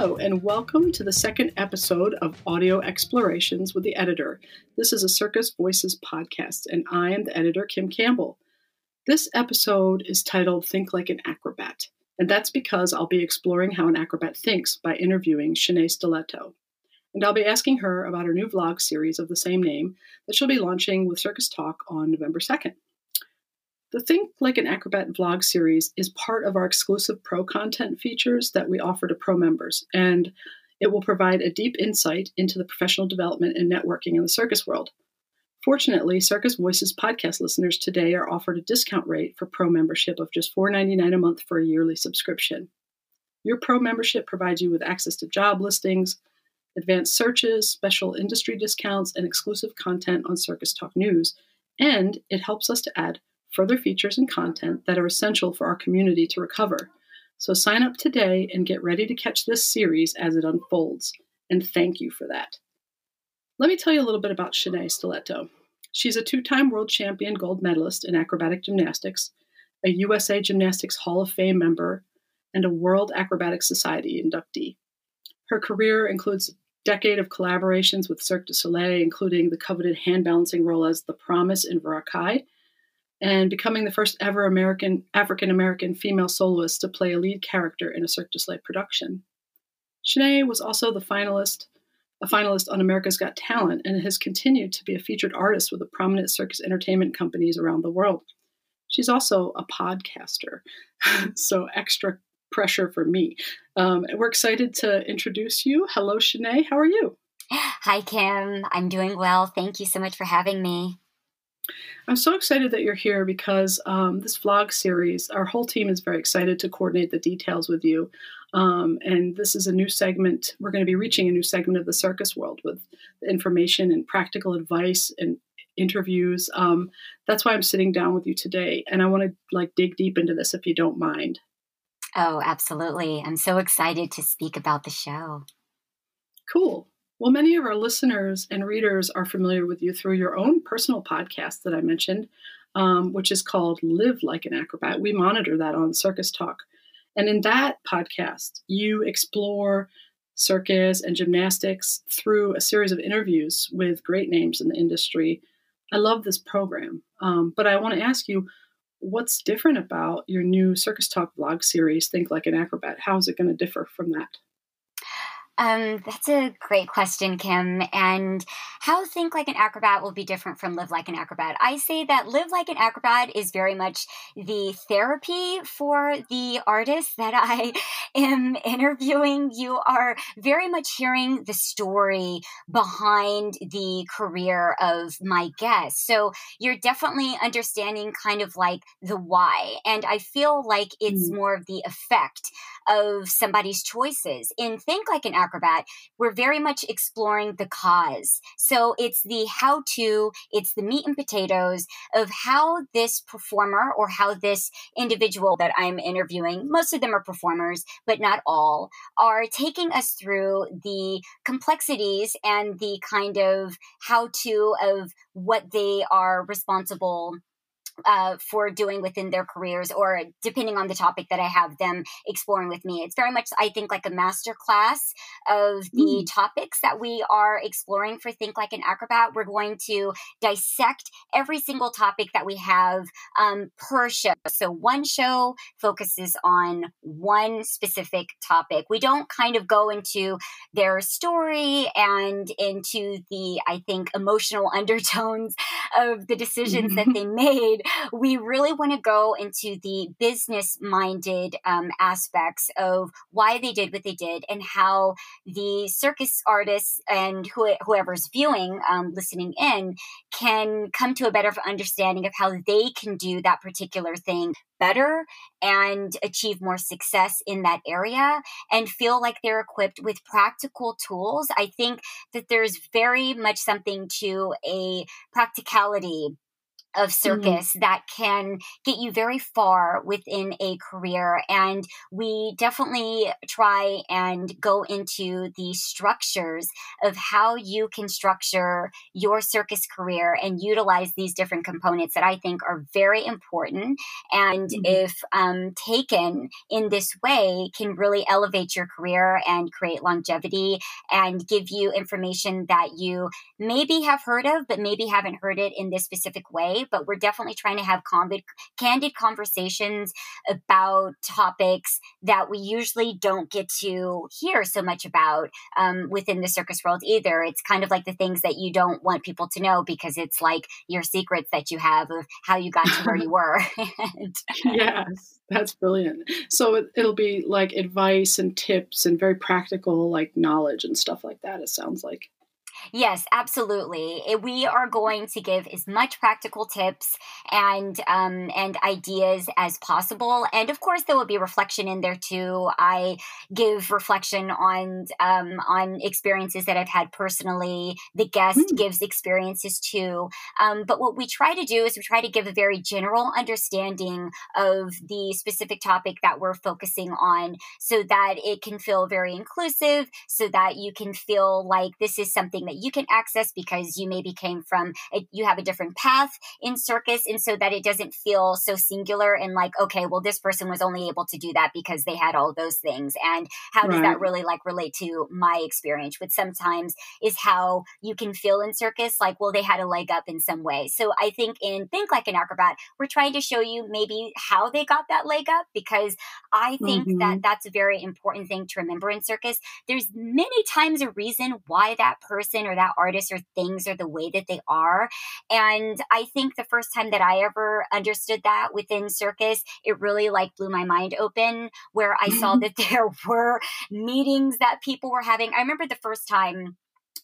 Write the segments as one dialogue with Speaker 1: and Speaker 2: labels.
Speaker 1: Hello, and welcome to the second episode of Audio Explorations with the Editor. This is a Circus Voices podcast, and I am the editor, Kim Campbell. This episode is titled Think Like an Acrobat, and that's because I'll be exploring how an acrobat thinks by interviewing Shanae Stiletto. And I'll be asking her about her new vlog series of the same name that she'll be launching with Circus Talk on November 2nd. The Think Like an Acrobat vlog series is part of our exclusive pro content features that we offer to pro members, and it will provide a deep insight into the professional development and networking in the circus world. Fortunately, Circus Voices podcast listeners today are offered a discount rate for pro membership of just $4.99 a month for a yearly subscription. Your pro membership provides you with access to job listings, advanced searches, special industry discounts, and exclusive content on Circus Talk News, and it helps us to add further features and content that are essential for our community to recover. So sign up today and get ready to catch this series as it unfolds. And thank you for that. Let me tell you a little bit about Shanae Stiletto. She's a two time world champion gold medalist in acrobatic gymnastics, a USA Gymnastics Hall of Fame member, and a World Acrobatic Society inductee. Her career includes a decade of collaborations with Cirque du Soleil, including the coveted hand balancing role as The Promise in Varekai and becoming the first ever American African American female soloist to play a lead character in a Cirque du Soleil production. Shanae was also the finalist, a finalist on America's Got Talent, and has continued to be a featured artist with the prominent circus entertainment companies around the world. She's also a podcaster, so extra pressure for me. Um, we're excited to introduce you. Hello, Shanae. How are you?
Speaker 2: Hi, Kim. I'm doing well. Thank you so much for having me.
Speaker 1: I'm so excited that you're here because um, this vlog series, our whole team is very excited to coordinate the details with you. Um, and this is a new segment. We're going to be reaching a new segment of the circus world with information and practical advice and interviews. Um, that's why I'm sitting down with you today, and I want to like dig deep into this if you don't mind.
Speaker 2: Oh, absolutely! I'm so excited to speak about the show.
Speaker 1: Cool. Well, many of our listeners and readers are familiar with you through your own personal podcast that I mentioned, um, which is called Live Like an Acrobat. We monitor that on Circus Talk. And in that podcast, you explore circus and gymnastics through a series of interviews with great names in the industry. I love this program, um, but I want to ask you what's different about your new Circus Talk vlog series, Think Like an Acrobat? How is it going to differ from that?
Speaker 2: Um, that's a great question, Kim. And how Think Like an Acrobat will be different from Live Like an Acrobat. I say that Live Like an Acrobat is very much the therapy for the artist that I am interviewing. You are very much hearing the story behind the career of my guest. So you're definitely understanding kind of like the why. And I feel like it's mm. more of the effect of somebody's choices. In Think Like an Acrobat, we're very much exploring the cause. So it's the how to, it's the meat and potatoes of how this performer or how this individual that I'm interviewing, most of them are performers, but not all, are taking us through the complexities and the kind of how to of what they are responsible uh, for doing within their careers or depending on the topic that I have them exploring with me. It's very much, I think, like a master class of the mm. topics that we are exploring for Think Like an Acrobat. We're going to dissect every single topic that we have um, per show. So one show focuses on one specific topic. We don't kind of go into their story and into the, I think, emotional undertones of the decisions that they made we really want to go into the business minded um, aspects of why they did what they did and how the circus artists and who, whoever's viewing, um, listening in, can come to a better understanding of how they can do that particular thing better and achieve more success in that area and feel like they're equipped with practical tools. I think that there's very much something to a practicality of mm-hmm. circus mm-hmm. that can get you very far within a career. And we definitely try and go into the structures of how you can structure your circus career and utilize these different components that I think are very important. And mm-hmm. if um, taken in this way, can really elevate your career and create longevity and give you information that you maybe have heard of, but maybe haven't heard it in this specific way but we're definitely trying to have candid, candid conversations about topics that we usually don't get to hear so much about um, within the circus world either. It's kind of like the things that you don't want people to know because it's like your secrets that you have of how you got to where you were.
Speaker 1: yes, that's brilliant. So it, it'll be like advice and tips and very practical, like knowledge and stuff like that. It sounds like.
Speaker 2: Yes, absolutely. We are going to give as much practical tips and um, and ideas as possible, and of course there will be reflection in there too. I give reflection on um, on experiences that I've had personally. The guest mm. gives experiences too. Um, but what we try to do is we try to give a very general understanding of the specific topic that we're focusing on, so that it can feel very inclusive, so that you can feel like this is something that you can access because you maybe came from a, you have a different path in circus and so that it doesn't feel so singular and like okay well this person was only able to do that because they had all those things. And how does that really like relate to my experience which sometimes is how you can feel in circus like well they had a leg up in some way. So i think in think like an acrobat we're trying to show you maybe how they got that leg up because i think mm-hmm. that that's a very important thing to remember in circus. There's many times a reason why that person person or that artist or things are the way that they are. And I think the first time that I ever understood that within circus, it really like blew my mind open where I saw that there were meetings that people were having. I remember the first time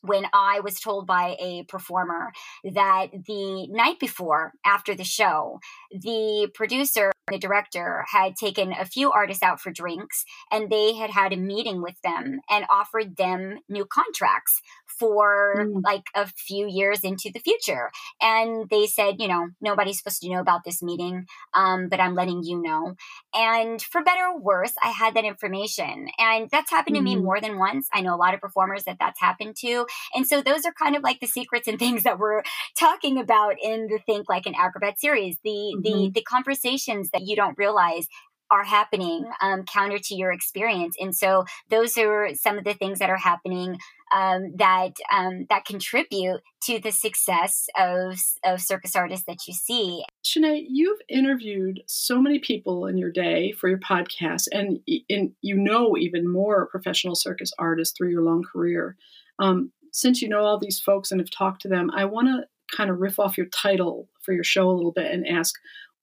Speaker 2: when I was told by a performer that the night before, after the show, the producer the director had taken a few artists out for drinks and they had had a meeting with them and offered them new contracts for mm. like a few years into the future. And they said, you know, nobody's supposed to know about this meeting, um, but I'm letting you know. And for better or worse, I had that information. And that's happened mm. to me mm-hmm. more than once. I know a lot of performers that that's happened to. And so those are kind of like the secrets and things that we're talking about in the Think Like an Acrobat series. The, mm-hmm. the, the conversations that you don't realize are happening um, counter to your experience and so those are some of the things that are happening um, that um, that contribute to the success of, of circus artists that you see
Speaker 1: Shanae, you've interviewed so many people in your day for your podcast and, you know even more professional circus artists through your long career um, since you know all these folks and have talked to them i want to kind of riff off your title for your show a little bit and ask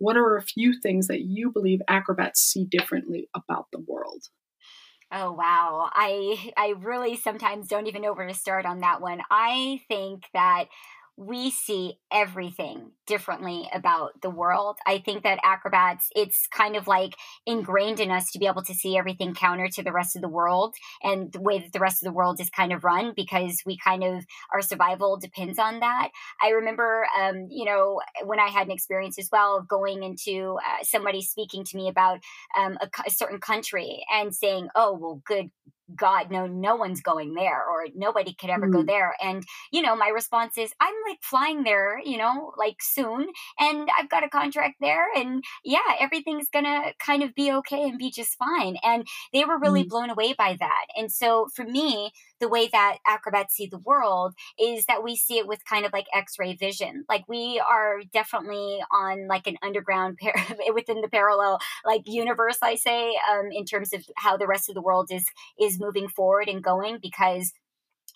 Speaker 1: what are a few things that you believe acrobats see differently about the world?
Speaker 2: Oh wow. I I really sometimes don't even know where to start on that one. I think that we see everything differently about the world. I think that acrobats, it's kind of like ingrained in us to be able to see everything counter to the rest of the world and the way that the rest of the world is kind of run because we kind of, our survival depends on that. I remember, um, you know, when I had an experience as well of going into uh, somebody speaking to me about um, a, a certain country and saying, oh, well, good God, no, no one's going there or nobody could ever mm. go there. And, you know, my response is, I'm like flying there, you know, like soon. And I've got a contract there. And yeah, everything's going to kind of be okay and be just fine. And they were really mm. blown away by that. And so for me, the way that acrobats see the world is that we see it with kind of like x-ray vision. Like we are definitely on like an underground par- within the parallel like universe i say um, in terms of how the rest of the world is is moving forward and going because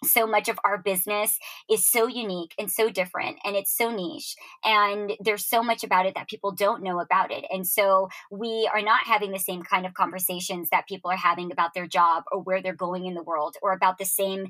Speaker 2: so much of our business is so unique and so different and it's so niche and there's so much about it that people don't know about it and so we are not having the same kind of conversations that people are having about their job or where they're going in the world or about the same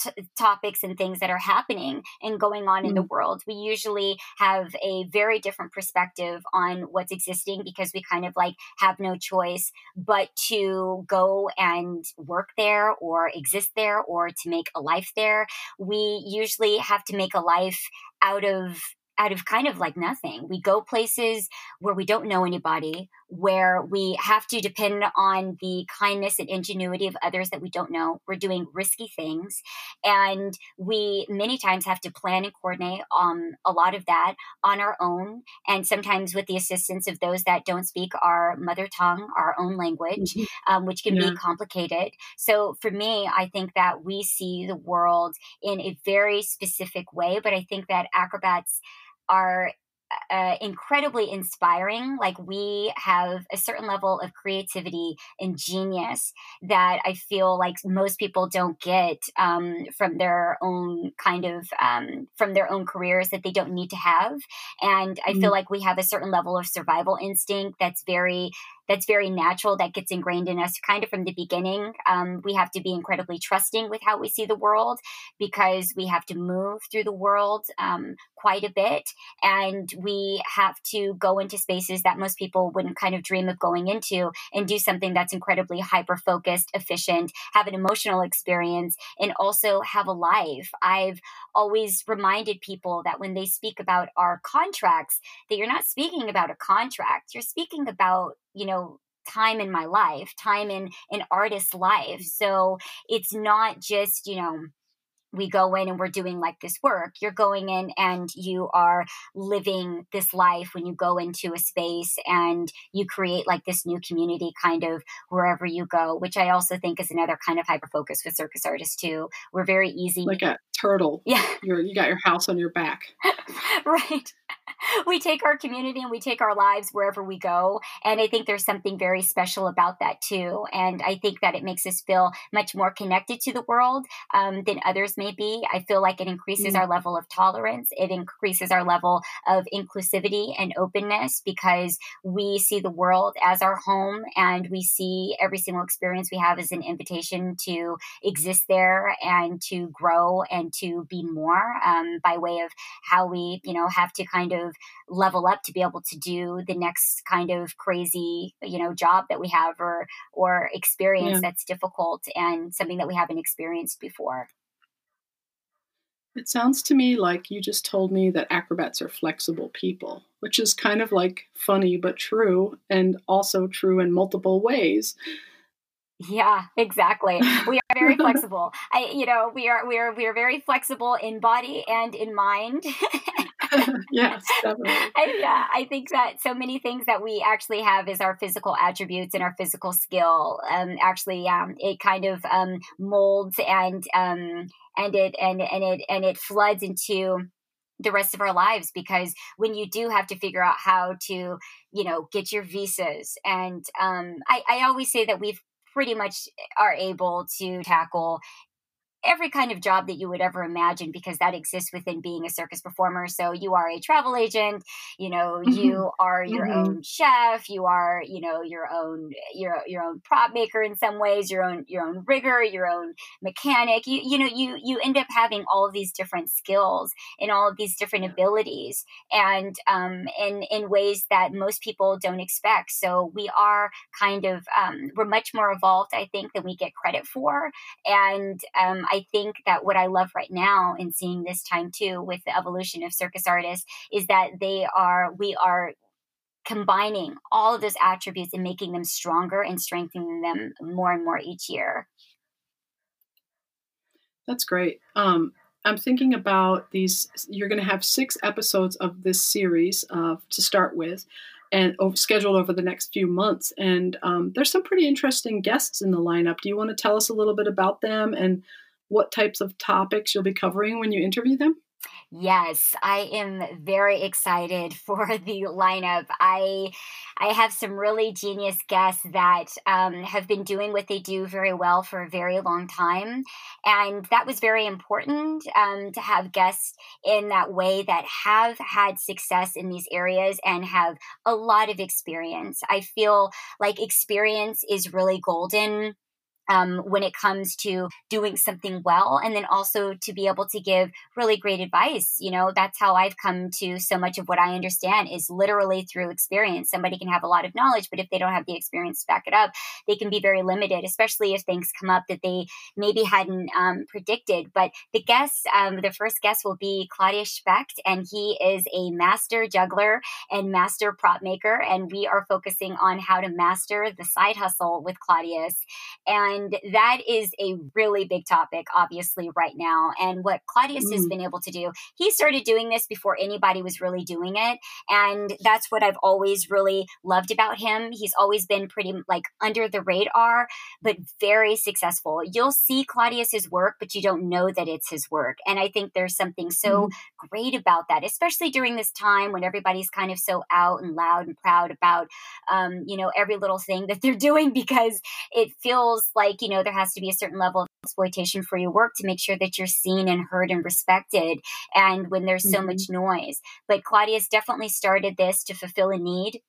Speaker 2: t- topics and things that are happening and going on mm. in the mm. world. We usually have a very different perspective on what's existing because we kind of like have no choice but to go and work there or exist there or to make a life there. We usually have to make a life out of out of kind of like nothing. We go places where we don't know anybody, where we have to depend on the kindness and ingenuity of others that we don't know. We're doing risky things. And we many times have to plan and coordinate um, a lot of that on our own. And sometimes with the assistance of those that don't speak our mother tongue, our own language, mm-hmm. um, which can yeah. be complicated. So for me, I think that we see the world in a very specific way, but I think that acrobats are uh, incredibly inspiring. Like we have a certain level of creativity and genius that I feel like most people don't get um, from their own kind of um, from their own careers that they don't need to have. And I mm-hmm. feel like we have a certain level of survival instinct that's very that's very natural that gets ingrained in us kind of from the beginning. Um, we have to be incredibly trusting with how we see the world because we have to move through the world um, quite a bit. And we have to go into spaces that most people wouldn't kind of dream of going into and do something that's incredibly hyper focused, efficient, have an emotional experience, and also have a life. I've always reminded people that when they speak about our contracts, that you're not speaking about a contract, you're speaking about you know time in my life time in an artist's life so it's not just you know we go in and we're doing like this work you're going in and you are living this life when you go into a space and you create like this new community kind of wherever you go which i also think is another kind of hyper focus with circus artists too we're very easy
Speaker 1: like a turtle
Speaker 2: yeah
Speaker 1: you're you got your house on your back
Speaker 2: right we take our community and we take our lives wherever we go. And I think there's something very special about that too. And I think that it makes us feel much more connected to the world um, than others may be. I feel like it increases mm-hmm. our level of tolerance, it increases our level of inclusivity and openness because we see the world as our home and we see every single experience we have as an invitation to exist there and to grow and to be more um, by way of how we, you know, have to kind of level up to be able to do the next kind of crazy you know job that we have or or experience yeah. that's difficult and something that we haven't experienced before
Speaker 1: it sounds to me like you just told me that acrobats are flexible people, which is kind of like funny but true, and also true in multiple ways.
Speaker 2: Yeah, exactly. We are very flexible. I, you know, we are we are we are very flexible in body and in mind.
Speaker 1: yes, definitely. I,
Speaker 2: yeah, I think that so many things that we actually have is our physical attributes and our physical skill. Um, actually, um, it kind of um, molds and um, and it and and it and it floods into the rest of our lives because when you do have to figure out how to you know get your visas and um, I, I always say that we've pretty much are able to tackle every kind of job that you would ever imagine because that exists within being a circus performer. So you are a travel agent, you know, mm-hmm. you are your mm-hmm. own chef, you are, you know, your own your your own prop maker in some ways, your own your own rigger, your own mechanic. You you know, you you end up having all these different skills and all of these different abilities and um in in ways that most people don't expect. So we are kind of um we're much more evolved, I think, than we get credit for. And um I think that what I love right now in seeing this time too with the evolution of circus artists is that they are, we are combining all of those attributes and making them stronger and strengthening them more and more each year.
Speaker 1: That's great. Um, I'm thinking about these. You're going to have six episodes of this series uh, to start with, and scheduled over the next few months. And um, there's some pretty interesting guests in the lineup. Do you want to tell us a little bit about them and what types of topics you'll be covering when you interview them?
Speaker 2: Yes, I am very excited for the lineup. I I have some really genius guests that um, have been doing what they do very well for a very long time, and that was very important um, to have guests in that way that have had success in these areas and have a lot of experience. I feel like experience is really golden um, when it comes to doing something well and then also to be able to give really great advice you know that's how i've come to so much of what i understand is literally through experience. Somebody can have a lot of knowledge but if they don't have the experience to back it up they can be very limited especially if things come up that they maybe hadn't um, predicted. But the guest um, the first guest will be claudius specht and he is a master juggler and master prop maker and we are focusing on how to master the side hustle with claudius. And and that is a really big topic, obviously, right now. And what Claudius mm. has been able to do, he started doing this before anybody was really doing it. And that's what I've always really loved about him. He's always been pretty like under the radar, but very successful. You'll see Claudius's work, but you don't know that it's his work. And I think there's something so mm. great about that, especially during this time when everybody's kind of so out and loud and proud about, um, you know, every little thing that they're doing because it feels like like, you know, there has to be a certain level of exploitation for your work to make sure that you're seen and heard and respected. And when there's so mm-hmm. much noise. But Claudius definitely started this to fulfill a need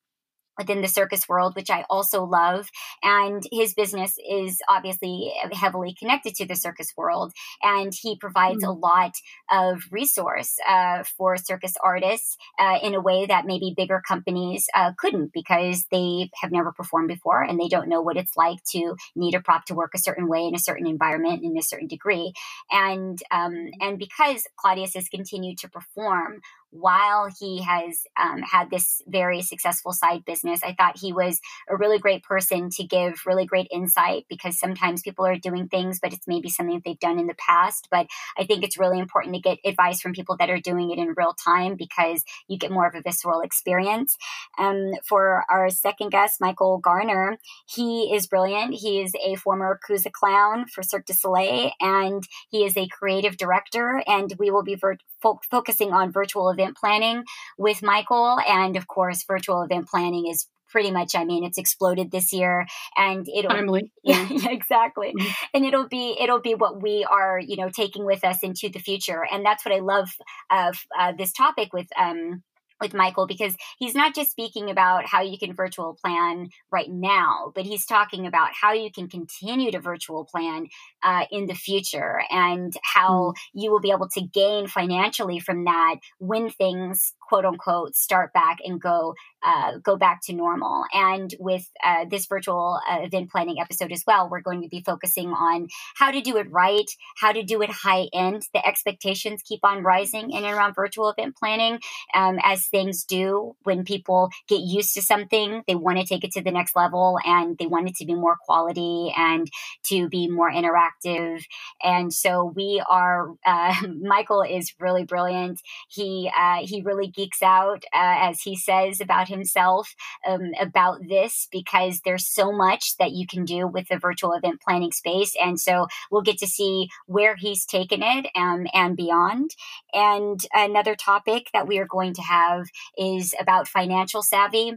Speaker 2: within the circus world, which I also love. And his business is obviously heavily connected to the circus world. And he provides mm-hmm. a lot of resource uh, for circus artists uh, in a way that maybe bigger companies uh, couldn't because they have never performed before and they don't know what it's like to need a prop to work a certain way in a certain environment in a certain degree. And um, and because Claudius has continued to perform while he has um, had this very successful side business. I thought he was a really great person to give really great insight because sometimes people are doing things, but it's maybe something that they've done in the past. But I think it's really important to get advice from people that are doing it in real time because you get more of a visceral experience. Um, for our second guest, Michael Garner, he is brilliant. He is a former Kooza clown for Cirque du Soleil, and he is a creative director. And we will be fo- focusing on virtual event planning with Michael. And of course, virtual event planning is pretty much i mean it's exploded this year and it'll
Speaker 1: Timely.
Speaker 2: yeah, yeah exactly mm-hmm. and it'll be it'll be what we are you know taking with us into the future and that's what i love of uh, this topic with um with Michael because he's not just speaking about how you can virtual plan right now, but he's talking about how you can continue to virtual plan uh, in the future and how mm. you will be able to gain financially from that when things quote unquote start back and go uh, go back to normal. And with uh, this virtual uh, event planning episode as well, we're going to be focusing on how to do it right, how to do it high end. The expectations keep on rising in and around virtual event planning, um, as things do when people get used to something. They want to take it to the next level, and they want it to be more quality and to be more interactive. And so we are. Uh, Michael is really brilliant. He uh, he really geeks out, uh, as he says about himself, um, about this because there's so much that you can do with the virtual event planning space. And so we'll get to see where he's taken it um, and beyond. And another topic that we are going to have is about financial savvy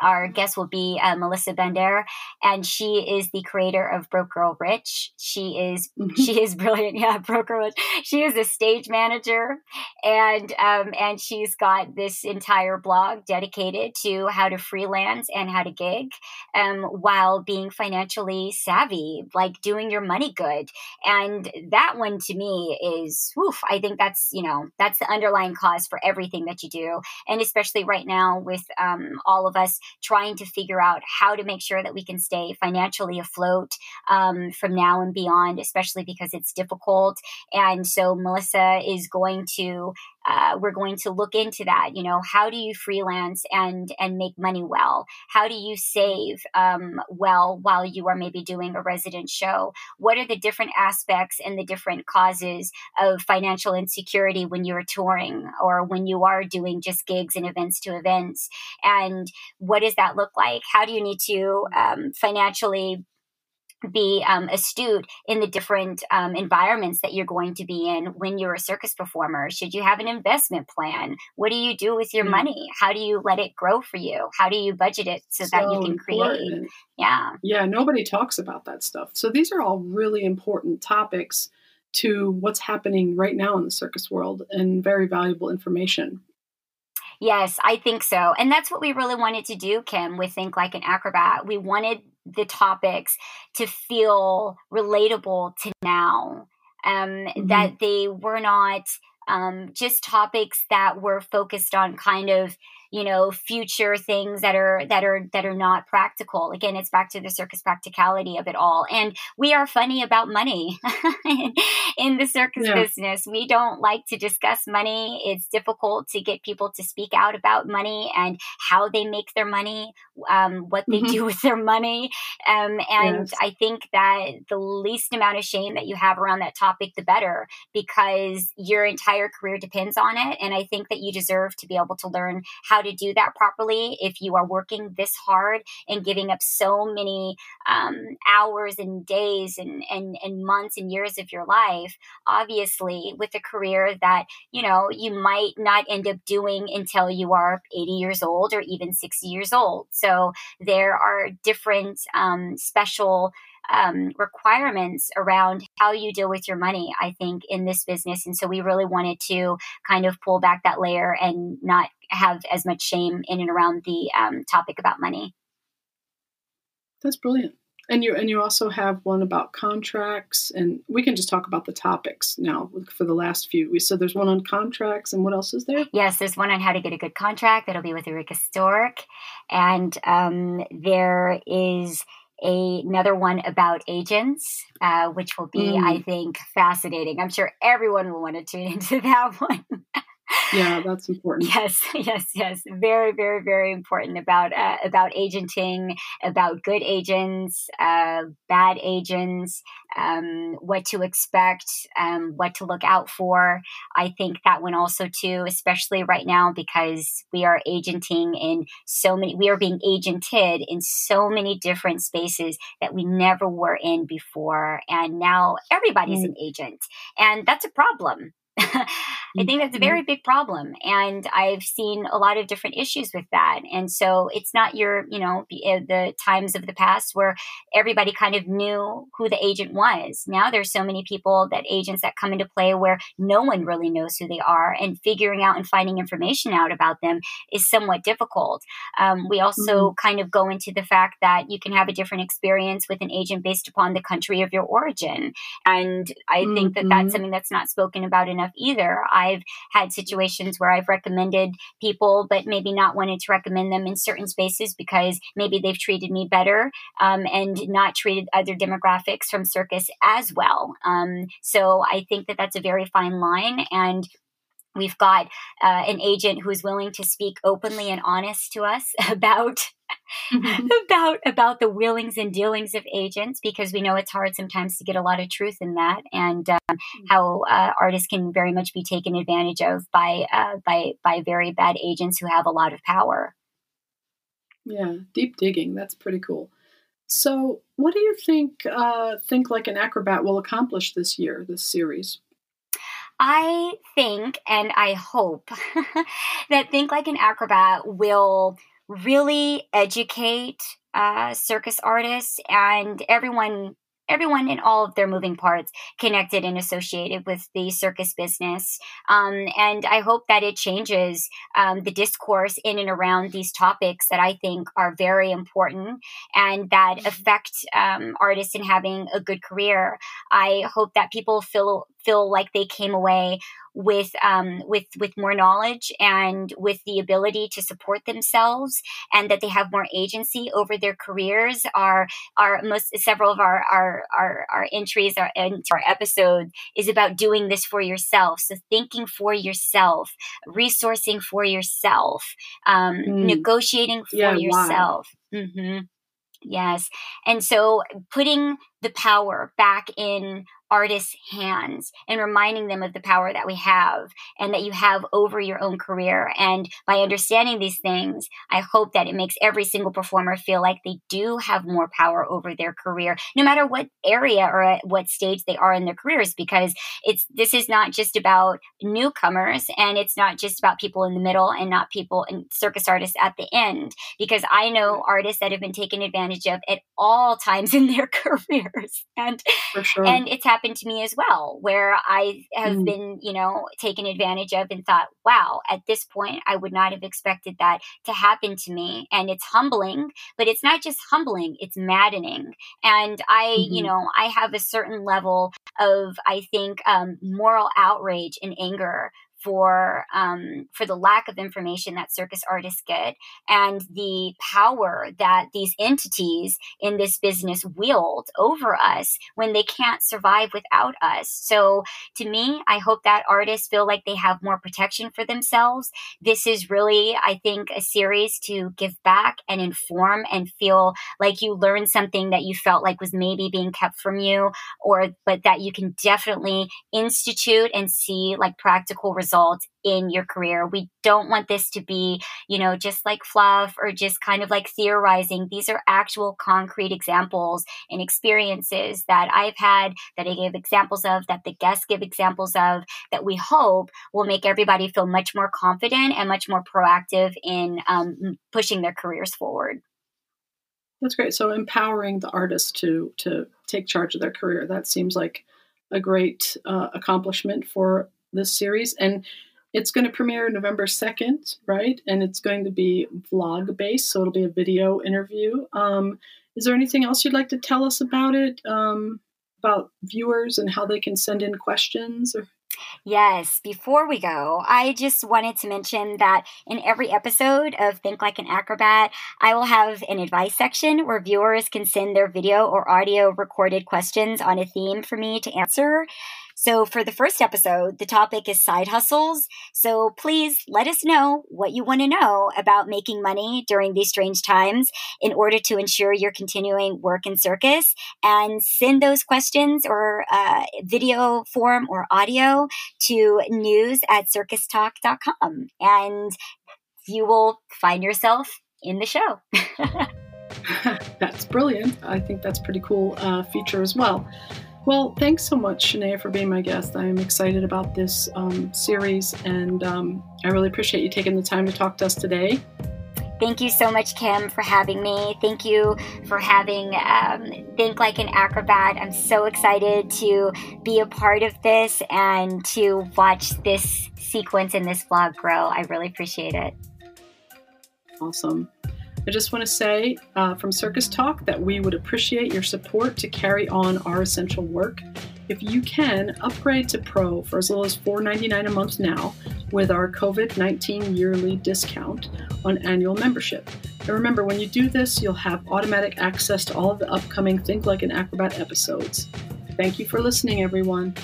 Speaker 2: our guest will be uh, Melissa Bender, and she is the creator of Broke Girl Rich. She is mm-hmm. she is brilliant. Yeah, Broke Girl Rich. She is a stage manager, and um, and she's got this entire blog dedicated to how to freelance and how to gig, um, while being financially savvy, like doing your money good. And that one to me is, woof. I think that's you know that's the underlying cause for everything that you do, and especially right now with um, all of us trying to figure out how to make sure that we can stay financially afloat um, from now and beyond, especially because it's difficult. And so Melissa is going to uh, we're going to look into that. You know, how do you freelance and and make money well? How do you save um, well while you are maybe doing a resident show? What are the different aspects and the different causes of financial insecurity when you're touring or when you are doing just gigs and events to events? And what does that look like? How do you need to um, financially be um, astute in the different um, environments that you're going to be in when you're a circus performer. Should you have an investment plan? What do you do with your mm money? How do you let it grow for you? How do you budget it so, so that you can important. create? Yeah.
Speaker 1: Yeah, nobody talks about that stuff. So these are all really important topics to what's happening right now in the circus world and very valuable information.
Speaker 2: Yes, I think so. And that's what we really wanted to do, Kim, with Think Like an Acrobat. We wanted the topics to feel relatable to now. Um, mm-hmm. That they were not um, just topics that were focused on kind of you know future things that are that are that are not practical again it's back to the circus practicality of it all and we are funny about money in the circus yeah. business we don't like to discuss money it's difficult to get people to speak out about money and how they make their money um, what they mm-hmm. do with their money um, and yes. i think that the least amount of shame that you have around that topic the better because your entire career depends on it and i think that you deserve to be able to learn how how to do that properly if you are working this hard and giving up so many um, hours and days and, and, and months and years of your life, obviously, with a career that, you know, you might not end up doing until you are 80 years old or even 60 years old. So there are different um, special um, requirements around how you deal with your money, I think, in this business. And so we really wanted to kind of pull back that layer and not have as much shame in and around the um, topic about money.
Speaker 1: That's brilliant. And you and you also have one about contracts, and we can just talk about the topics now for the last few. We So there's one on contracts, and what else is there?
Speaker 2: Yes, there's one on how to get a good contract. That'll be with Eureka Stork, and um, there is a, another one about agents, uh, which will be, mm. I think, fascinating. I'm sure everyone will want to tune into that one
Speaker 1: yeah that's important.
Speaker 2: Yes yes yes. Very very very important about uh, about agenting about good agents uh, bad agents um, what to expect um, what to look out for. I think that one also too especially right now because we are agenting in so many we are being agented in so many different spaces that we never were in before and now everybody's mm. an agent and that's a problem I think that's a very mm-hmm. big problem. And I've seen a lot of different issues with that. And so it's not your, you know, eh, the times of the past where everybody kind of knew who the agent was. Now there's so many people that agents that come into play where no one really knows who they are and figuring out and finding information out about them is somewhat difficult. Um, we also mm-hmm. kind of go into the fact that you can have a different experience with an agent based upon the country of your origin. And I mm-hmm. think that that's mm-hmm. something that's not spoken about enough either. I've had situations where I've recommended people, but maybe not wanted to recommend them in certain spaces because maybe they've treated me better um, and not treated other demographics from circus as well. Um, so I think that that's a very fine line. And We've got uh, an agent who is willing to speak openly and honest to us about mm-hmm. about about the willings and dealings of agents because we know it's hard sometimes to get a lot of truth in that and um, mm-hmm. how uh, artists can very much be taken advantage of by uh, by by very bad agents who have a lot of power.
Speaker 1: Yeah, deep digging. That's pretty cool. So, what do you think? Uh, think like an acrobat will accomplish this year, this series.
Speaker 2: I think and I hope that Think Like an Acrobat will really educate uh, circus artists and everyone everyone in all of their moving parts connected and associated with the circus business. Um, and I hope that it changes um, the discourse in and around these topics that I think are very important and that mm-hmm. affect um, artists in having a good career. I hope that people feel feel like they came away with um, with with more knowledge and with the ability to support themselves and that they have more agency over their careers are are most several of our our our, our entries our, our episode is about doing this for yourself so thinking for yourself resourcing for yourself um, mm. negotiating for yeah, yourself mm-hmm. Yes. And so putting the power back in artists' hands and reminding them of the power that we have and that you have over your own career. And by understanding these things, I hope that it makes every single performer feel like they do have more power over their career, no matter what area or at what stage they are in their careers, because it's this is not just about newcomers and it's not just about people in the middle and not people and circus artists at the end. Because I know artists that have been taken advantage of at all times in their careers. And
Speaker 1: sure.
Speaker 2: and it's happened to me as well, where I have mm. been, you know, taken advantage of and thought, wow, at this point I would not have expected that to happen to me. And it's humbling, but it's not just humbling, it's maddening. And I, mm-hmm. you know, I have a certain level of, I think, um, moral outrage and anger for um, for the lack of information that circus artists get and the power that these entities in this business wield over us when they can't survive without us. So to me, I hope that artists feel like they have more protection for themselves. This is really, I think, a series to give back and inform and feel like you learned something that you felt like was maybe being kept from you or but that you can definitely institute and see like practical results results in your career. We don't want this to be, you know, just like fluff or just kind of like theorizing. These are actual concrete examples and experiences that I've had, that I give examples of, that the guests give examples of, that we hope will make everybody feel much more confident and much more proactive in um, pushing their careers forward.
Speaker 1: That's great. So empowering the artist to to take charge of their career. That seems like a great uh, accomplishment for this series. And it's going to premiere November 2nd, right? And it's going to be vlog based, so it'll be a video interview. Um, is there anything else you'd like to tell us about it, um, about viewers and how they can send in questions? Or?
Speaker 2: Yes, before we go, I just wanted to mention that in every episode of Think Like an Acrobat, I will have an advice section where viewers can send their video or audio recorded questions on a theme for me to answer. So, for the first episode, the topic is side hustles. So, please let us know what you want to know about making money during these strange times in order to ensure you're continuing work in circus and send those questions or uh, video form or audio to news at circustalk.com. And you will find yourself in the show.
Speaker 1: that's brilliant. I think that's pretty cool uh, feature as well. Well, thanks so much, Shanae, for being my guest. I am excited about this um, series, and um, I really appreciate you taking the time to talk to us today.
Speaker 2: Thank you so much, Kim, for having me. Thank you for having um, Think Like an Acrobat. I'm so excited to be a part of this and to watch this sequence and this vlog grow. I really appreciate it.
Speaker 1: Awesome. I just want to say uh, from Circus Talk that we would appreciate your support to carry on our essential work. If you can, upgrade to Pro for as little as $4.99 a month now with our COVID 19 yearly discount on annual membership. And remember, when you do this, you'll have automatic access to all of the upcoming Think Like an Acrobat episodes. Thank you for listening, everyone.